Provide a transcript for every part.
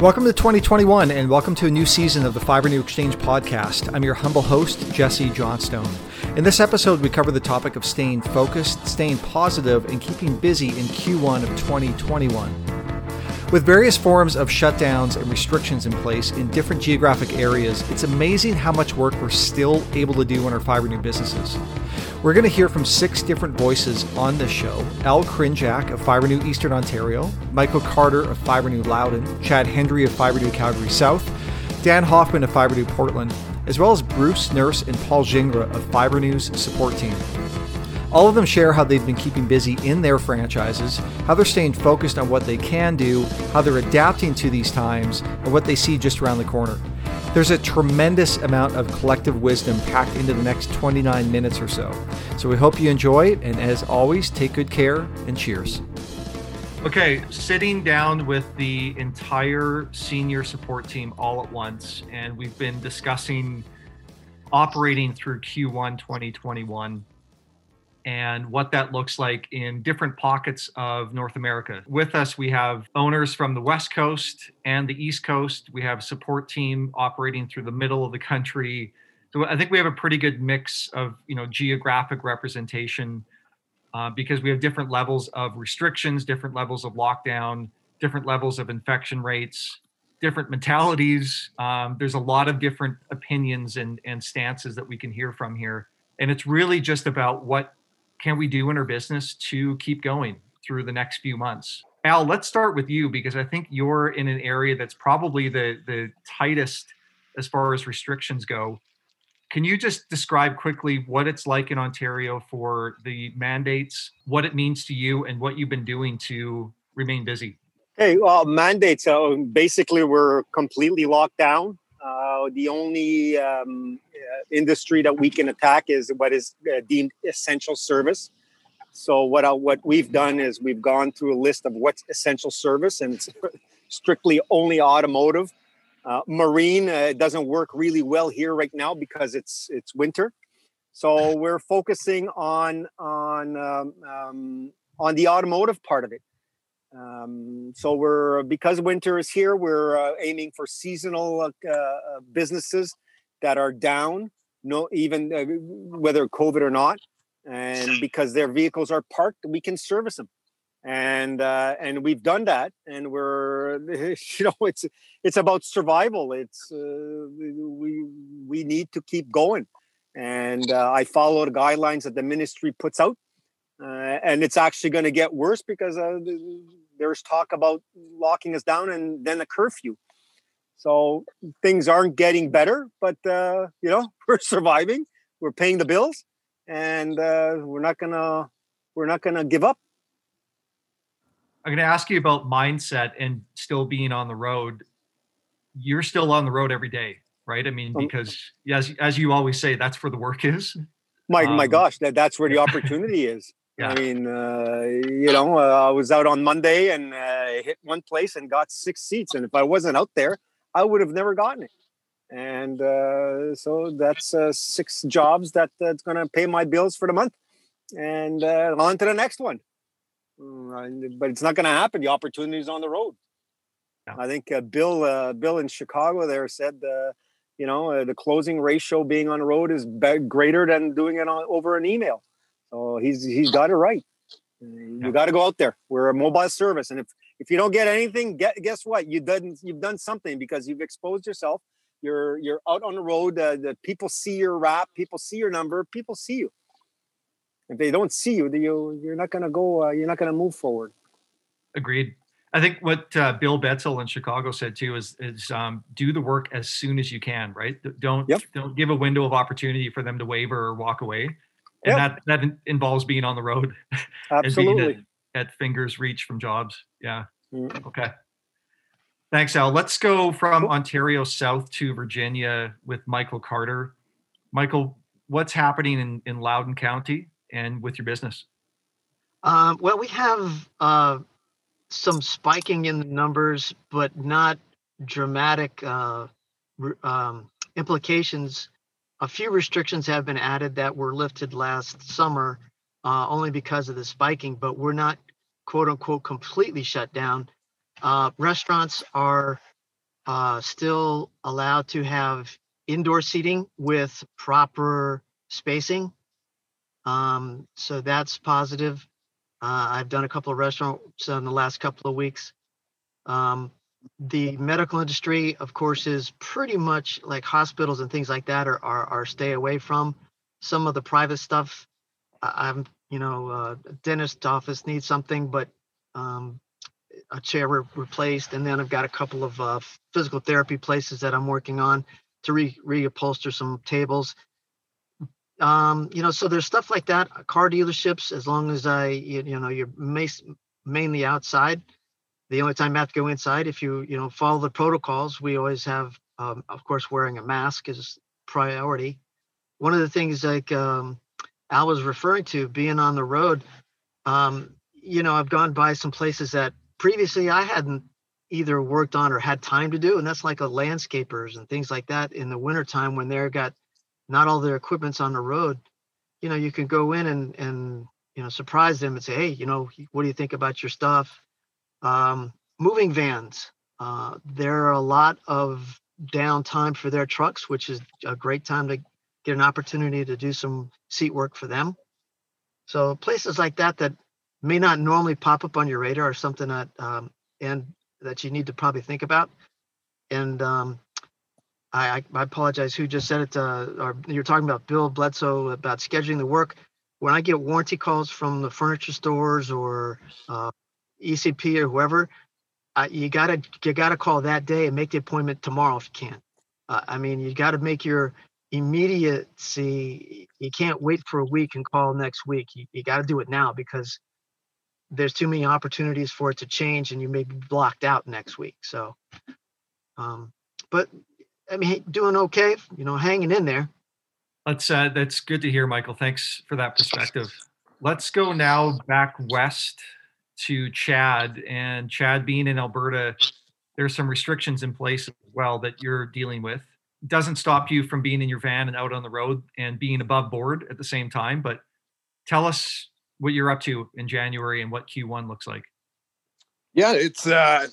Welcome to 2021 and welcome to a new season of the Fibrenew Exchange podcast. I'm your humble host, Jesse Johnstone. In this episode, we cover the topic of staying focused, staying positive, and keeping busy in Q1 of 2021. With various forms of shutdowns and restrictions in place in different geographic areas, it's amazing how much work we're still able to do in our Fibrenew businesses. We're going to hear from six different voices on this show Al Crnjac of Fibrenew Eastern Ontario, Michael Carter of Fiber New Loudoun, Chad Hendry of Fibrenew Calgary South, Dan Hoffman of Fibrenew Portland, as well as Bruce Nurse and Paul Gingras of Fibrenew's support team. All of them share how they've been keeping busy in their franchises, how they're staying focused on what they can do, how they're adapting to these times, and what they see just around the corner. There's a tremendous amount of collective wisdom packed into the next 29 minutes or so. So we hope you enjoy it, and as always, take good care and cheers. Okay, sitting down with the entire senior support team all at once, and we've been discussing operating through Q1 2021 and what that looks like in different pockets of North America. With us, we have owners from the West Coast and the East Coast. We have a support team operating through the middle of the country. So I think we have a pretty good mix of you know geographic representation uh, because we have different levels of restrictions, different levels of lockdown, different levels of infection rates, different mentalities. Um, there's a lot of different opinions and, and stances that we can hear from here. And it's really just about what can we do in our business to keep going through the next few months? Al, let's start with you because I think you're in an area that's probably the the tightest as far as restrictions go. Can you just describe quickly what it's like in Ontario for the mandates, what it means to you, and what you've been doing to remain busy? Hey, well, mandates. Uh, basically, we're completely locked down. Uh, the only um, industry that we can attack is what is uh, deemed essential service. So what uh, what we've done is we've gone through a list of what's essential service, and strictly only automotive. Uh, marine uh, doesn't work really well here right now because it's it's winter. So we're focusing on on um, um, on the automotive part of it. Um, so we're because winter is here, we're uh, aiming for seasonal uh, uh, businesses that are down, no even uh, whether COVID or not, and because their vehicles are parked, we can service them, and uh, and we've done that, and we're you know it's it's about survival. It's uh, we we need to keep going, and I follow the guidelines that the ministry puts out uh, and it's actually going to get worse because uh, there's talk about locking us down and then a curfew. So things aren't getting better, but uh, you know we're surviving. We're paying the bills, and uh, we're not gonna we're not gonna give up. I'm to ask you about mindset and still being on the road. You're still on the road every day, right? I mean, um because as as you always say, that's where the work is. My um, my gosh, that that's where the opportunity is. Yeah. I mean, uh, you know, uh, I was out on Monday and uh, hit one place and got six seats. And if I wasn't out there, I would have never gotten it. And uh, so that's uh, six jobs that that's going to pay my bills for the month. And uh, on to the next one. Mm, but it's not going to happen. The opportunity is on the road. I think Bill, Bill in Chicago there said, you know, the closing ratio being on the road is greater than doing it on, over an email. So he's he's got it right. You yeah. got to go out there. We're a mobile service, and if if you don't get anything, get, guess what? You done you've done something because you've exposed yourself. You're you're out on the road. Uh, the people see your wrap. People see your number. People see you. If they don't see you, you you're not going to go. Uh, you're not going to move forward. Agreed. I think what uh, Bill Betzel in Chicago said too is is um, do the work as soon as you can. Right? Don't yep. don't give a window of opportunity for them to waver or walk away and yep. that that involves being on the road absolutely at, fingers reach from jobs. Yeah. Mm. okay. Thanks al. Let's go from ontario south to virginia with michael carter. Michael what's happening in, in loudoun county and with your business? Um, well we have uh, some spiking in the numbers but not dramatic uh, um, implications. A few restrictions have been added that were lifted last summer uh, only because of the spiking, but we're not quote unquote completely shut down. Uh, restaurants are uh, still allowed to have indoor seating with proper spacing. Um, so that's positive. Uh, I've done a couple of restaurants in the last couple of weeks. Um, the medical industry, of course, is pretty much like hospitals and things like that are are, are stay away from. Some of the private stuff, I'm you know, uh, dentist office needs something, but um, a chair re- replaced, and then I've got a couple of uh, physical therapy places that I'm working on to re reupholster some tables. Um, you know, so there's stuff like that. Car dealerships, as long as I, you, you know, you're mainly outside the only time I have to go inside, if you you know follow the protocols, we always have, um, of course, wearing a mask is priority. One of the things like um, Al was referring to, being on the road, um, you know, I've gone by some places that previously I hadn't either worked on or had time to do, and that's like a landscapers and things like that in the wintertime when they're got not all their equipment's on the road. You know, you can go in and and you know surprise them and say, hey, you know, what do you think about your stuff? Um, moving vans. Uh, there are a lot of downtime for their trucks, which is a great time to get an opportunity to do some seat work for them. So places like that that may not normally pop up on your radar are something that um, and that you need to probably think about. And um, I, I, apologize who just said it. Uh, or you're talking about Bill Bledsoe about scheduling the work. When I get warranty calls from the furniture stores or uh, ECP or whoever, uh, you gotta you gotta call that day and make the appointment tomorrow if you can. Uh, I mean, you got to make your immediacy. You can't wait for a week and call next week. You, you got to do it now because there's too many opportunities for it to change, and you may be blocked out next week. So, um, but I mean, doing okay. You know, hanging in there. That's uh, that's good to hear, Michael. Thanks for that perspective. Let's go now back west to Chad, and Chad being in Alberta, there's some restrictions in place as well that you're dealing with. Doesn't stop you from being in your van and out on the road and being above board at the same time. But tell us what you're up to in January and what Q1 looks like. Yeah, it's uh,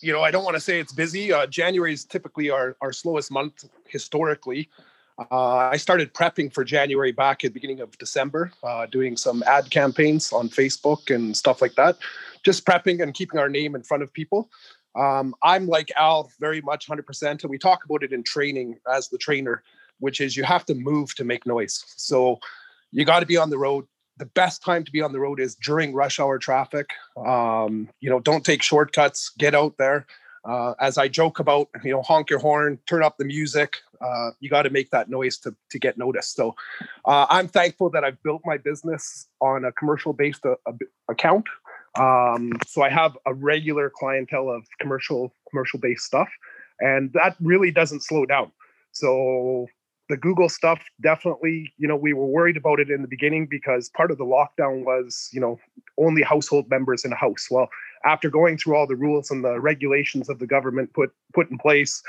you know I don't want to say it's busy. Uh, January is typically our our slowest month historically. Uh, I started prepping for January back at the beginning of December, uh, doing some ad campaigns on Facebook and stuff like that. Just prepping and keeping our name in front of people. Um, I'm like Al, very much 100%. And we talk about it in training as the trainer, which is you have to move to make noise. So you got to be on the road. The best time to be on the road is during rush hour traffic. Um, you know, don't take shortcuts, get out there uh, as I joke about, you know, honk your horn, turn up the music. Uh, you got to make that noise to to get noticed. So, uh, I'm thankful that I've built my business on a commercial based uh, account. Um, so I have a regular clientele of commercial commercial based stuff, and that really doesn't slow down. So the Google stuff definitely, you know, we were worried about it in the beginning because part of the lockdown was, you know, only household members in a house. Well, after going through all the rules and the regulations of the government put put in place,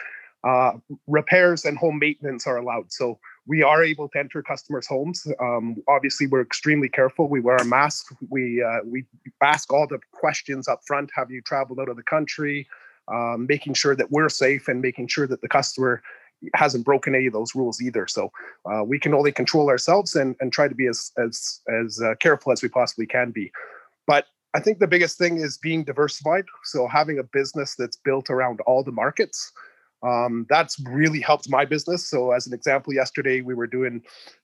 uh, repairs and home maintenance are allowed. So we are able to enter customers' homes. Um, obviously, we're extremely careful. We wear a mask. We uh, we ask all the questions up front. Have you traveled out of the country? Um, making sure that we're safe and making sure that the customer hasn't broken any of those rules either. So uh, we can only control ourselves and, and try to be as as as uh, careful as we possibly can be. But I think the biggest thing is being diversified. So having a business that's built around all the markets. Um, that's really helped my business. So, as an example, yesterday we were doing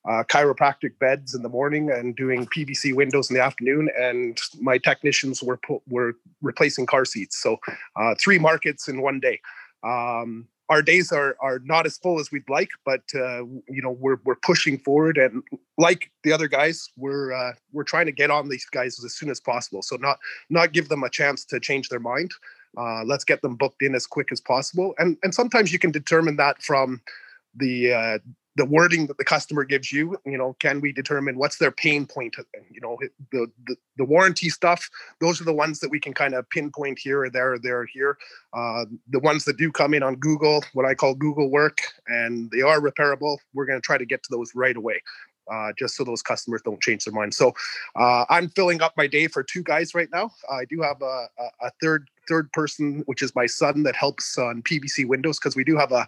uh, chiropractic beds in the morning and doing PVC windows in the afternoon, and my technicians were were replacing car seats. So, uh, three markets in one day. Um, our days are are not as full as we'd like, but uh, you know we're we're pushing forward, and like the other guys, we're uh, we're trying to get on these guys as soon as possible. So not not give them a chance to change their mind. Uh, let's get them booked in as quick as possible, and and sometimes you can determine that from the uh, the wording that the customer gives you you know can we determine what's their pain point you know the, the, the warranty stuff those are the ones that we can kind of pinpoint here or there or there or here uh, the ones that do come in on google what i call google work and they are repairable we're going to try to get to those right away uh, just so those customers don't change their mind. So uh, I'm filling up my day for two guys right now. I do have a, a, third third person, which is my son, that helps on PVC windows because we do have a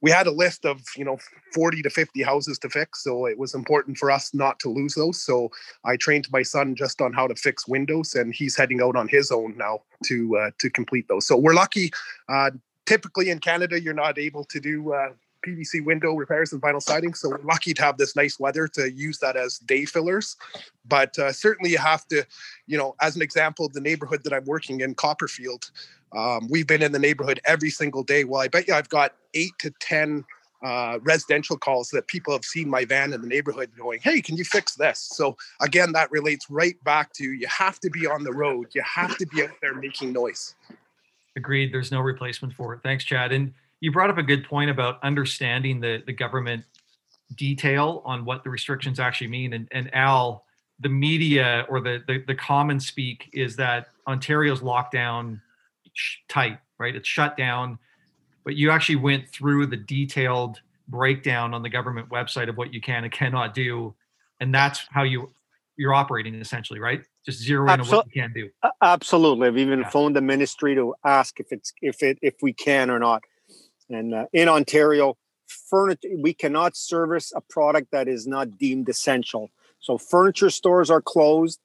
we had a list of you know 40 to 50 houses to fix so it was important for us not to lose those so i trained my son just on how to fix windows and he's heading out on his own now to uh, to complete those so we're lucky uh, typically in canada you're not able to do uh, PVC window repairs and vinyl siding. So we're lucky to have this nice weather to use that as day fillers. But uh, certainly you have to, you know, as an example, the neighborhood that I'm working in, Copperfield, um, we've been in the neighborhood every single day. Well, I bet you I've got eight to 10 uh, residential calls that people have seen my van in the neighborhood going, Hey, can you fix this? So again, that relates right back to you have to be on the road. You have to be out there making noise. Agreed. There's no replacement for it. Thanks, Chad. And you brought up a good point about understanding the the government detail on what the restrictions actually mean. And, and Al, the media or the, the the common speak is that Ontario's lockdown tight, right? It's shut down. But you actually went through the detailed breakdown on the government website of what you can and cannot do, and that's how you you're operating essentially, right? Just zero in on what you can do. Absolutely. I've even yeah. phoned the ministry to ask if it's if it if we can or not. And uh, in Ontario, furniture we cannot service a product that is not deemed essential. So furniture stores are closed.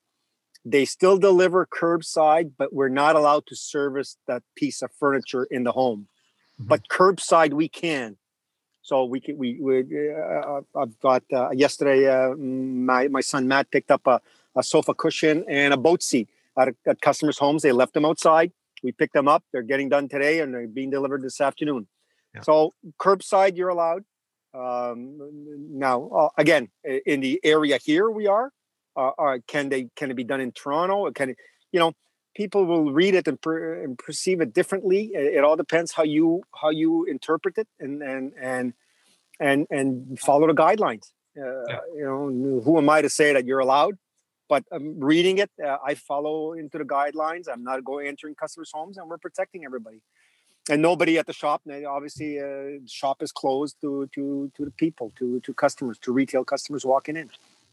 They still deliver curbside, but we're not allowed to service that piece of furniture in the home. Mm-hmm. But curbside we can. So we can, we, we uh, I've got uh, yesterday. Uh, my my son Matt picked up a, a sofa cushion and a boat seat at, at customers' homes. They left them outside. We picked them up. They're getting done today, and they're being delivered this afternoon. Yeah. So curbside, you're allowed. Um, now, uh, again, in the area here, we are. Uh, uh, can they? Can it be done in Toronto? Or Can it? You know, people will read it and, per, and perceive it differently. It, it, all depends how you how you interpret it and and and and and follow the guidelines. Uh, yeah. You know, who am I to say that you're allowed? But um, reading it, uh, I follow into the guidelines. I'm not going entering customers' homes, and we're protecting everybody and nobody at the shop. Obviously, uh, shop is closed to to to the people, to to customers, to retail customers walking in.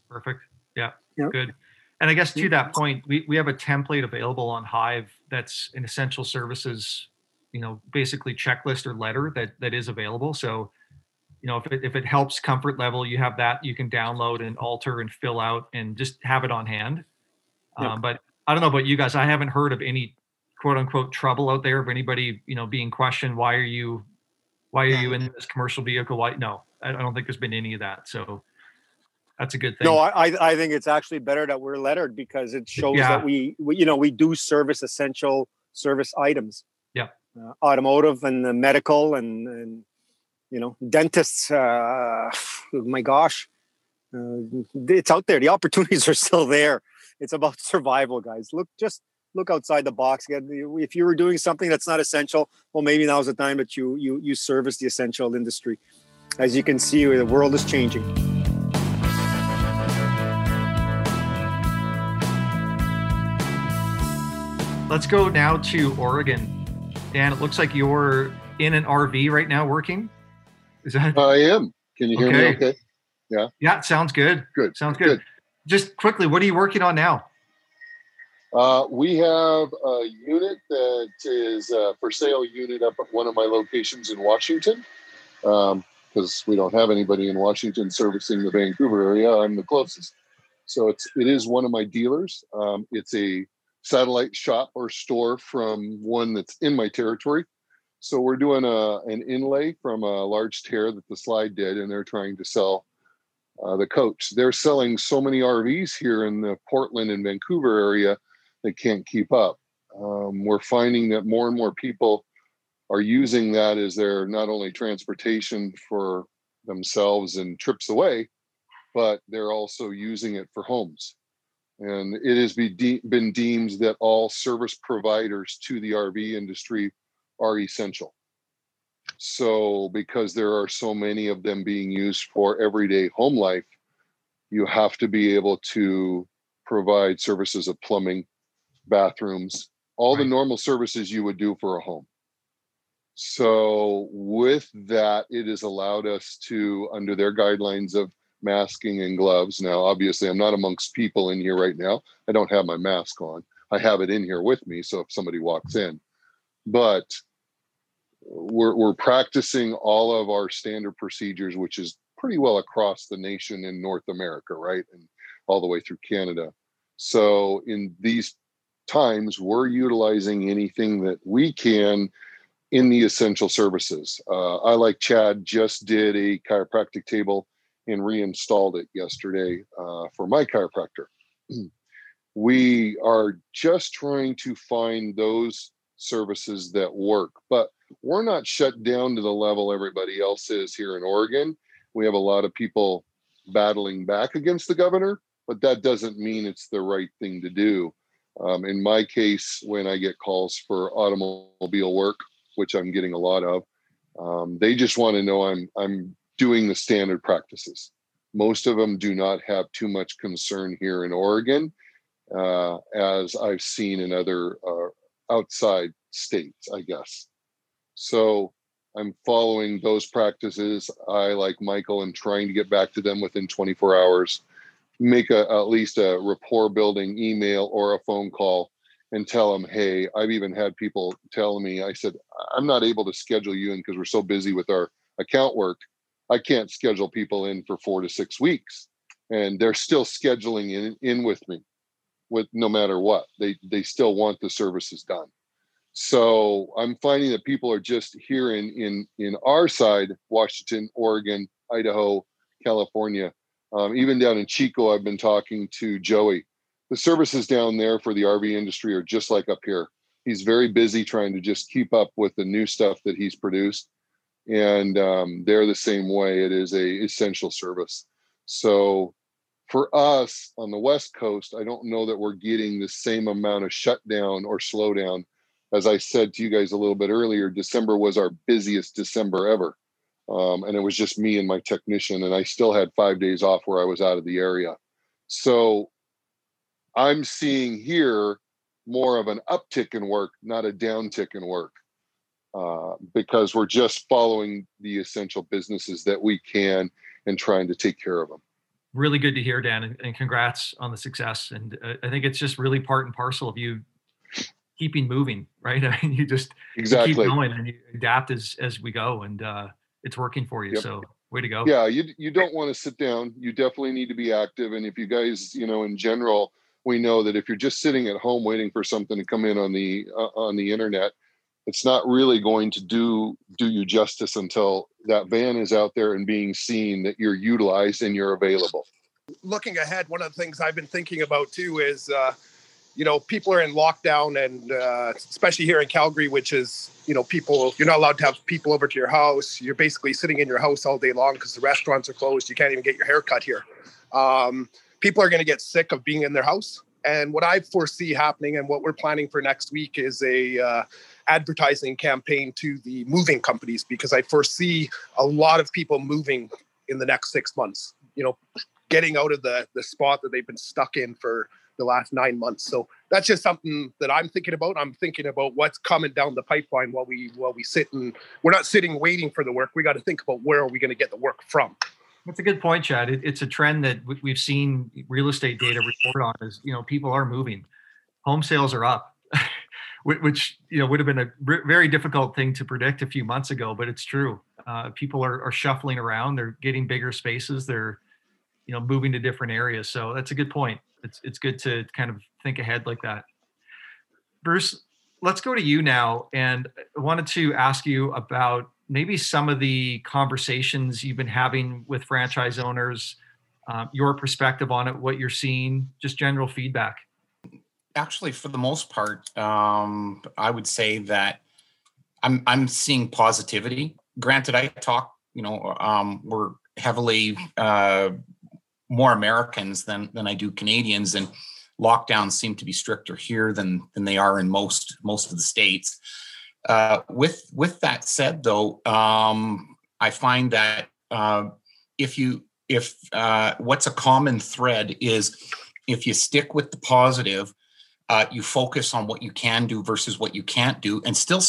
Perfect. Yeah. yeah. Good. And I guess to that point, we, we have a template available on Hive that's an essential services, you know, basically checklist or letter that that is available. So, you know, if it, if it helps comfort level, you have that you can download and alter and fill out and just have it on hand. Yep. Um, but I don't know about you guys. I haven't heard of any quote unquote trouble out there of anybody you know being questioned why are you why are you in this commercial vehicle why no i don't think there's been any of that so that's a good thing no i i think it's actually better that we're lettered because it shows yeah. that we, we, you know we do service essential service items yeah uh, automotive and the medical and and you know dentists uh my gosh uh, it's out there the opportunities are still there it's about survival guys look just look outside the box. If you were doing something that's not essential, well, maybe now's the time that you you you service the essential industry. As you can see, the world is changing. Let's go now to Oregon. Dan, it looks like you're in an RV right now working. Is that? I am. Can you hear okay. me okay? Yeah. Yeah, sounds good. Good. Sounds good. good. Just quickly, what are you working on now? Uh, we have a unit that is a for sale unit up at one of my locations in Washington because um, we don't have anybody in Washington servicing the Vancouver area. I'm the closest. So it's it is one of my dealers. Um, it's a satellite shop or store from one that's in my territory. So we're doing a an inlay from a large tear that the slide did, and they're trying to sell uh, the coach. They're selling so many RVs here in the Portland and Vancouver area they can't keep up. Um, we're finding that more and more people are using that as their not only transportation for themselves and trips away, but they're also using it for homes. And it has be de- been deemed that all service providers to the RV industry are essential. So, because there are so many of them being used for everyday home life, you have to be able to provide services of plumbing, bathrooms, all right. the normal services you would do for a home. So, with that, it has allowed us to, under their guidelines of masking and gloves. Now, obviously, I'm not amongst people in here right now. I don't have my mask on, I have it in here with me. So if somebody walks in, but we're, we're practicing all of our standard procedures, which is pretty well across the nation in North America, right? And all the way through Canada. So in these times, we're utilizing anything that we can in the essential services. Uh, I, like Chad, just did a chiropractic table and reinstalled it yesterday uh, for my chiropractor. we are just trying to find those services that work, but we're not shut down to the level everybody else is here in Oregon. We have a lot of people battling back against the governor, but that doesn't mean it's the right thing to do. Um, in my case, when I get calls for automobile work, which I'm getting a lot of, um, they just want to know I'm I'm doing the standard practices. Most of them do not have too much concern here in Oregon, uh, as I've seen in other uh, outside states, I guess. So I'm following those practices. I, like Michael, am trying to get back to them within 24 hours, make a, at least a rapport building email or a phone call and tell them, hey, I've even had people tell me, I said, I'm not able to schedule you in because we're so busy with our account work. I can't schedule people in for four to six weeks. And they're still scheduling in, in with me with no matter what. They they still want the services done. So I'm finding that people are just here in in in our side, Washington, Oregon, Idaho, California, um, even down in Chico. I've been talking to Joey. The services down there for the RV industry are just like up here. He's very busy trying to just keep up with the new stuff that he's produced, and um, they're the same way. It is a essential service. So for us on the West Coast, I don't know that we're getting the same amount of shutdown or slowdown. As I said to you guys a little bit earlier, December was our busiest December ever. Um, and it was just me and my technician, and I still had five days off where I was out of the area. So I'm seeing here more of an uptick in work, not a downtick in work, uh, because we're just following the essential businesses that we can and trying to take care of them really good to hear, Dan, and, and congrats on the success. And uh, I think it's just really part and parcel of you keeping moving, right? I mean, you just exactly you keep going and you adapt as as we go, and uh, it's working for you. Yep. So way to go. Yeah, you you don't want to sit down. You definitely need to be active. And if you guys, you know, in general, we know that if you're just sitting at home waiting for something to come in on the uh, on the internet, it's not really going to do do you justice until that van is out there and being seen that you're utilized and you're available. Looking ahead one of the things i've been thinking about too is uh, you know people are in lockdown and uh, especially here in calgary which is you know people you're not allowed to have people over to your house. You're basically sitting in your house all day long because the restaurants are closed. You can't even get your hair cut here. Um, people are going to get sick of being in their house. And what i foresee happening and what we're planning for next week is a uh, advertising campaign to the moving companies because I foresee a lot of people moving in the next six months. You know, getting out of the the spot that they've been stuck in for the last nine months. So that's just something that I'm thinking about. I'm thinking about what's coming down the pipeline while we while we sit and we're not sitting waiting for the work. We got to think about where are we going to get the work from. That's a good point, Chad. It, it's a trend that we've seen real estate data report on. Is you know people are moving, home sales are up. Which you know would have been a very difficult thing to predict a few months ago, but it's true. Uh, people are, are shuffling around. They're getting bigger spaces. They're you know moving to different areas. So that's a good point. It's it's good to kind of think ahead like that. Bruce, let's go to you now, and I wanted to ask you about maybe some of the conversations you've been having with franchise owners, uh, your perspective on it, what you're seeing, just general feedback actually, for the most part, um, I would say that I'm I'm seeing positivity. Granted, I talk, you know, um, we're heavily uh, more Americans than than I do Canadians, and lockdowns seem to be stricter here than than they are in most most of the states. Uh, with with that said, though, um, I find that uh, if you if uh, what's a common thread is if you stick with the positive uh, you focus on what you can do versus what you can't do and still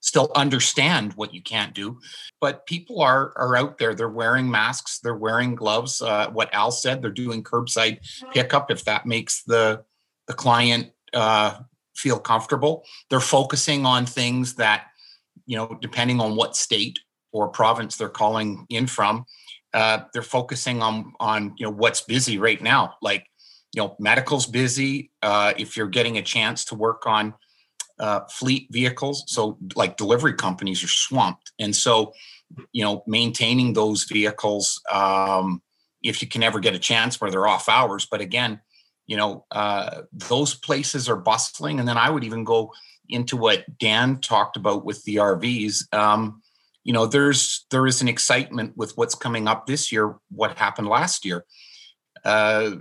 still understand what you can't do but people are are out there they're wearing masks they're wearing gloves uh, what al said they're doing curbside pickup if that makes the the client uh, feel comfortable. They're focusing on things that, you know, depending on what state or province they're calling in from, uh, they're focusing on on you know what's busy right now. Like, you know, medical's busy. Uh, if you're getting a chance to work on uh, fleet vehicles, so like delivery companies are swamped, and so you know maintaining those vehicles. Um, if you can ever get a chance where they're off hours, but again, you know uh, those places are bustling, and then I would even go into what Dan talked about with the RVs. Um, you know there's there is an excitement with what's coming up this year what happened last year uh,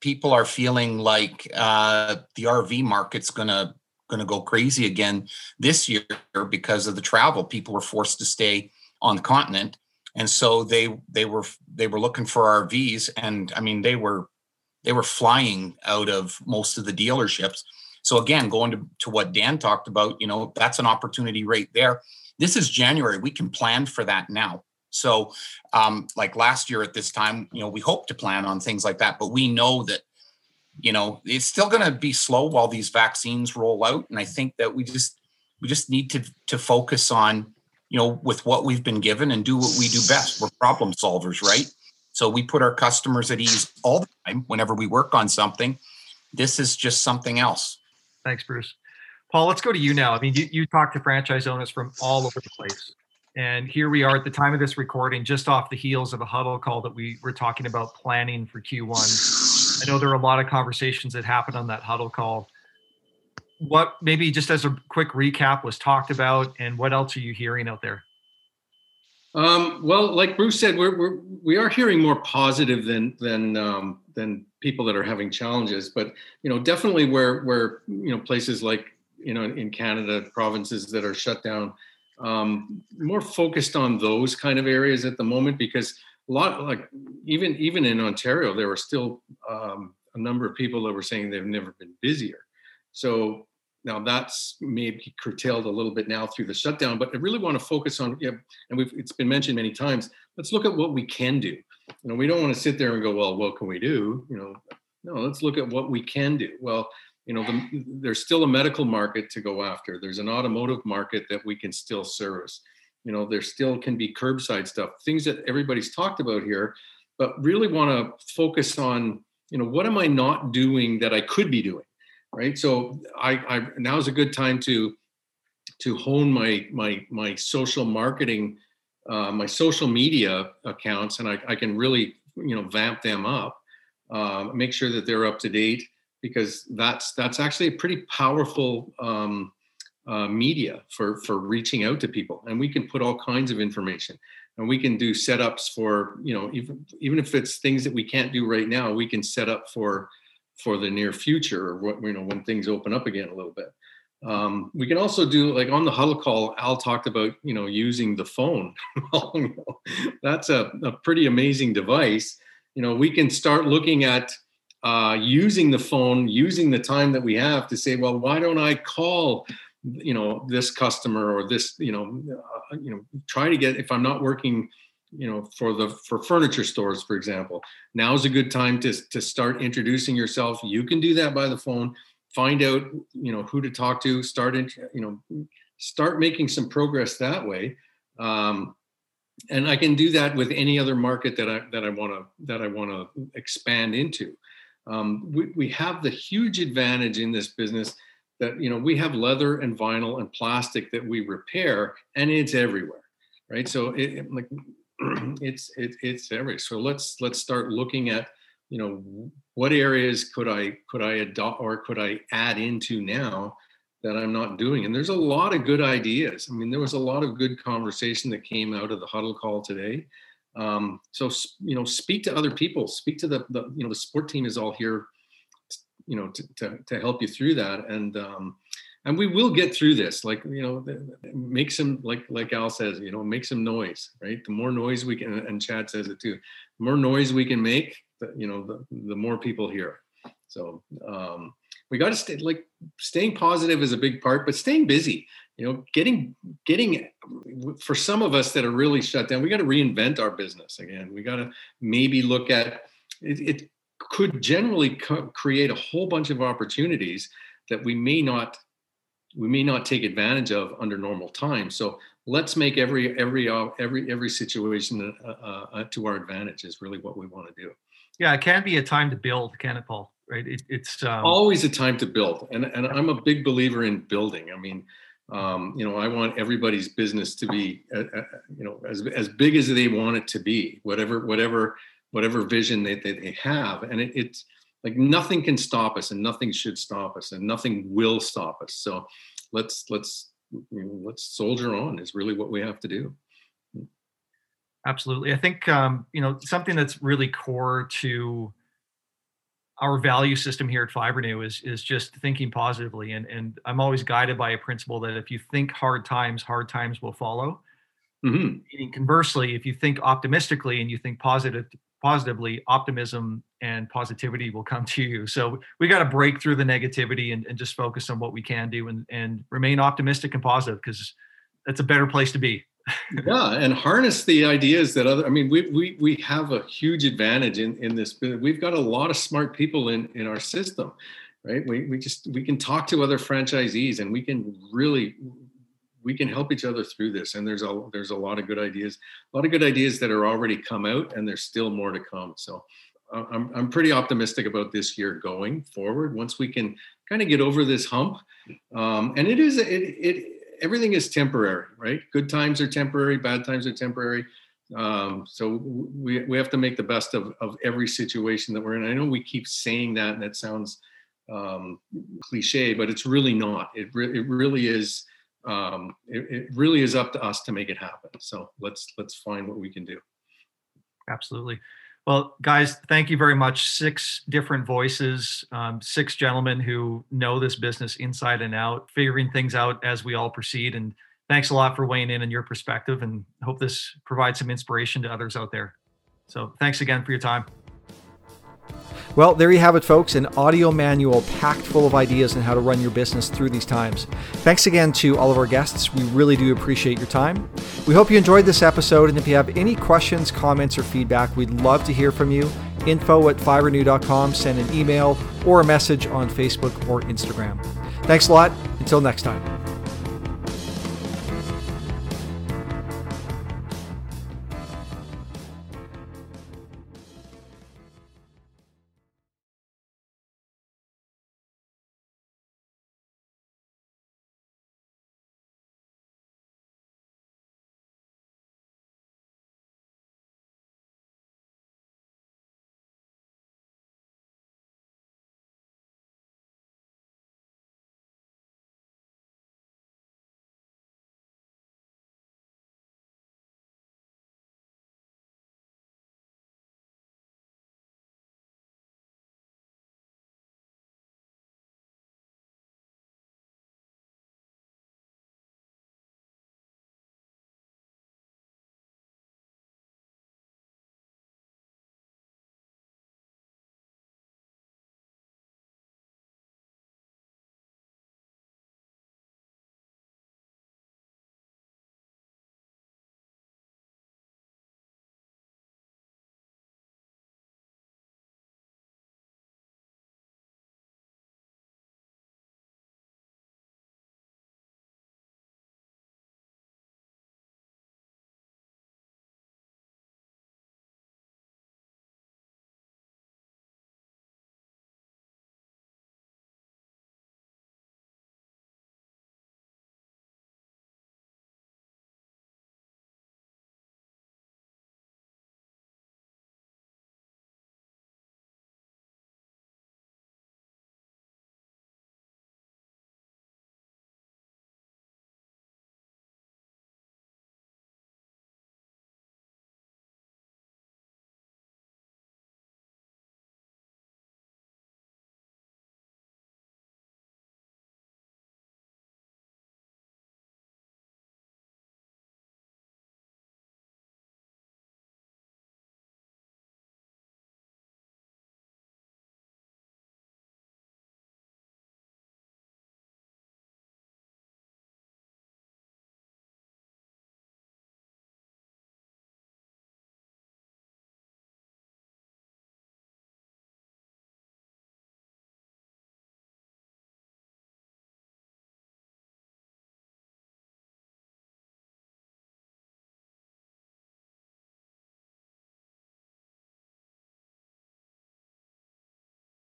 people are feeling like uh, the rv market's gonna gonna go crazy again this year because of the travel people were forced to stay on the continent and so they they were they were looking for rvs and i mean they were they were flying out of most of the dealerships so again going to, to what dan talked about you know that's an opportunity right there this is January. We can plan for that now. So, um, like last year at this time, you know, we hope to plan on things like that, but we know that, you know, it's still going to be slow while these vaccines roll out. And I think that we just we just need to to focus on, you know, with what we've been given and do what we do best. We're problem solvers, right? So we put our customers at ease all the time whenever we work on something. This is just something else. Thanks, Bruce. Paul, let's go to you now. I mean, you, you talk to franchise owners from all over the place. And here we are at the time of this recording, just off the heels of a huddle call that we were talking about planning for Q1. I know there are a lot of conversations that happened on that huddle call. What maybe just as a quick recap was talked about, and what else are you hearing out there? Um, well, like Bruce said, we're, we're we are hearing more positive than than um, than people that are having challenges. But you know, definitely where where you know places like you know, in Canada, provinces that are shut down, um, more focused on those kind of areas at the moment because a lot, like even even in Ontario, there were still um, a number of people that were saying they've never been busier. So now that's maybe curtailed a little bit now through the shutdown, but I really want to focus on, yeah, and we've it's been mentioned many times. Let's look at what we can do. You know, we don't want to sit there and go, well, what can we do? You know, no, let's look at what we can do. Well, you know, the, there's still a medical market to go after. There's an automotive market that we can still service. You know, there still can be curbside stuff, things that everybody's talked about here, but really want to focus on, you know, what am I not doing that I could be doing, right? So I, I now is a good time to to hone my my my social marketing, uh, my social media accounts, and I, I can really you know vamp them up, uh, make sure that they're up to date because that's that's actually a pretty powerful um, uh, media for for reaching out to people. And we can put all kinds of information. And we can do setups for you know even even if it's things that we can't do right now we can set up for for the near future or what you know when things open up again a little bit. Um, we can also do like on the huddle call al talked about you know using the phone. That's a, a pretty amazing device. You know we can start looking at uh, using the phone, using the time that we have to say, well, why don't I call, you know, this customer or this, you know, uh, you know, try to get if I'm not working, you know, for the for furniture stores, for example. Now is a good time to to start introducing yourself. You can do that by the phone. Find out, you know, who to talk to. Start, in, you know, start making some progress that way. Um, and I can do that with any other market that I that I want to that I want to expand into. Um, we, we have the huge advantage in this business that you know we have leather and vinyl and plastic that we repair and it's everywhere right? So it, it like it's it, it's everywhere. So let's let's start looking at you know what areas could i could i adopt or could i add into now that i'm not doing? And there's a lot of good ideas. I mean there was a lot of good conversation that came out of the huddle call today um, so you know, speak to other people. Speak to the, the you know the support team is all here, you know, to to, to help you through that, and um, and we will get through this. Like you know, make some like like Al says, you know, make some noise. Right, the more noise we can, and Chad says it too. The more noise we can make, the, you know, the the more people hear. So um, we got to stay like staying positive is a big part, but staying busy you know getting getting for some of us that are really shut down we got to reinvent our business again we got to maybe look at it, it, could generally co- create a whole bunch of opportunities that we may not we may not take advantage of under normal times. So let's make every every uh, every every situation uh, uh, uh, to our advantage is really what we want to do. Yeah, it can be a time to build, can it, Paul? Right? It, it's um... always a time to build, and and I'm a big believer in building. I mean, um, you know, I want everybody's business to be, uh, uh, you know, as as big as they want it to be, whatever whatever whatever vision they they, they have, and it, it's like nothing can stop us, and nothing should stop us, and nothing will stop us. So let's let's you know, let's soldier on is really what we have to do. Absolutely. I think um, you know something that's really core to our value system here at Fibrenew is is just thinking positively, and and I'm always guided by a principle that if you think hard times, hard times will follow. Mm-hmm. Meaning, conversely, if you think optimistically and you think positive positively, optimism and positivity will come to you. So we got to break through the negativity and, and just focus on what we can do and, and remain optimistic and positive because that's a better place to be. Yeah, and harness the ideas that other. I mean, we we we have a huge advantage in in this. We've got a lot of smart people in in our system, right? We we just we can talk to other franchisees and we can really we can help each other through this and there's a there's a lot of good ideas a lot of good ideas that are already come out and there's still more to come so I'm, I'm pretty optimistic about this year going forward once we can kind of get over this hump um, and it is it, it everything is temporary right good times are temporary bad times are temporary um, so we, we have to make the best of, of every situation that we're in i know we keep saying that and that sounds um, cliche but it's really not it, re- it really is um, it, it really is up to us to make it happen. So let's let's find what we can do. Absolutely. Well, guys, thank you very much. Six different voices, um, six gentlemen who know this business inside and out, figuring things out as we all proceed. And thanks a lot for weighing in and your perspective. And hope this provides some inspiration to others out there. So thanks again for your time. Well, there you have it, folks an audio manual packed full of ideas on how to run your business through these times. Thanks again to all of our guests. We really do appreciate your time. We hope you enjoyed this episode, and if you have any questions, comments, or feedback, we'd love to hear from you. Info at fibrenew.com, send an email or a message on Facebook or Instagram. Thanks a lot. Until next time.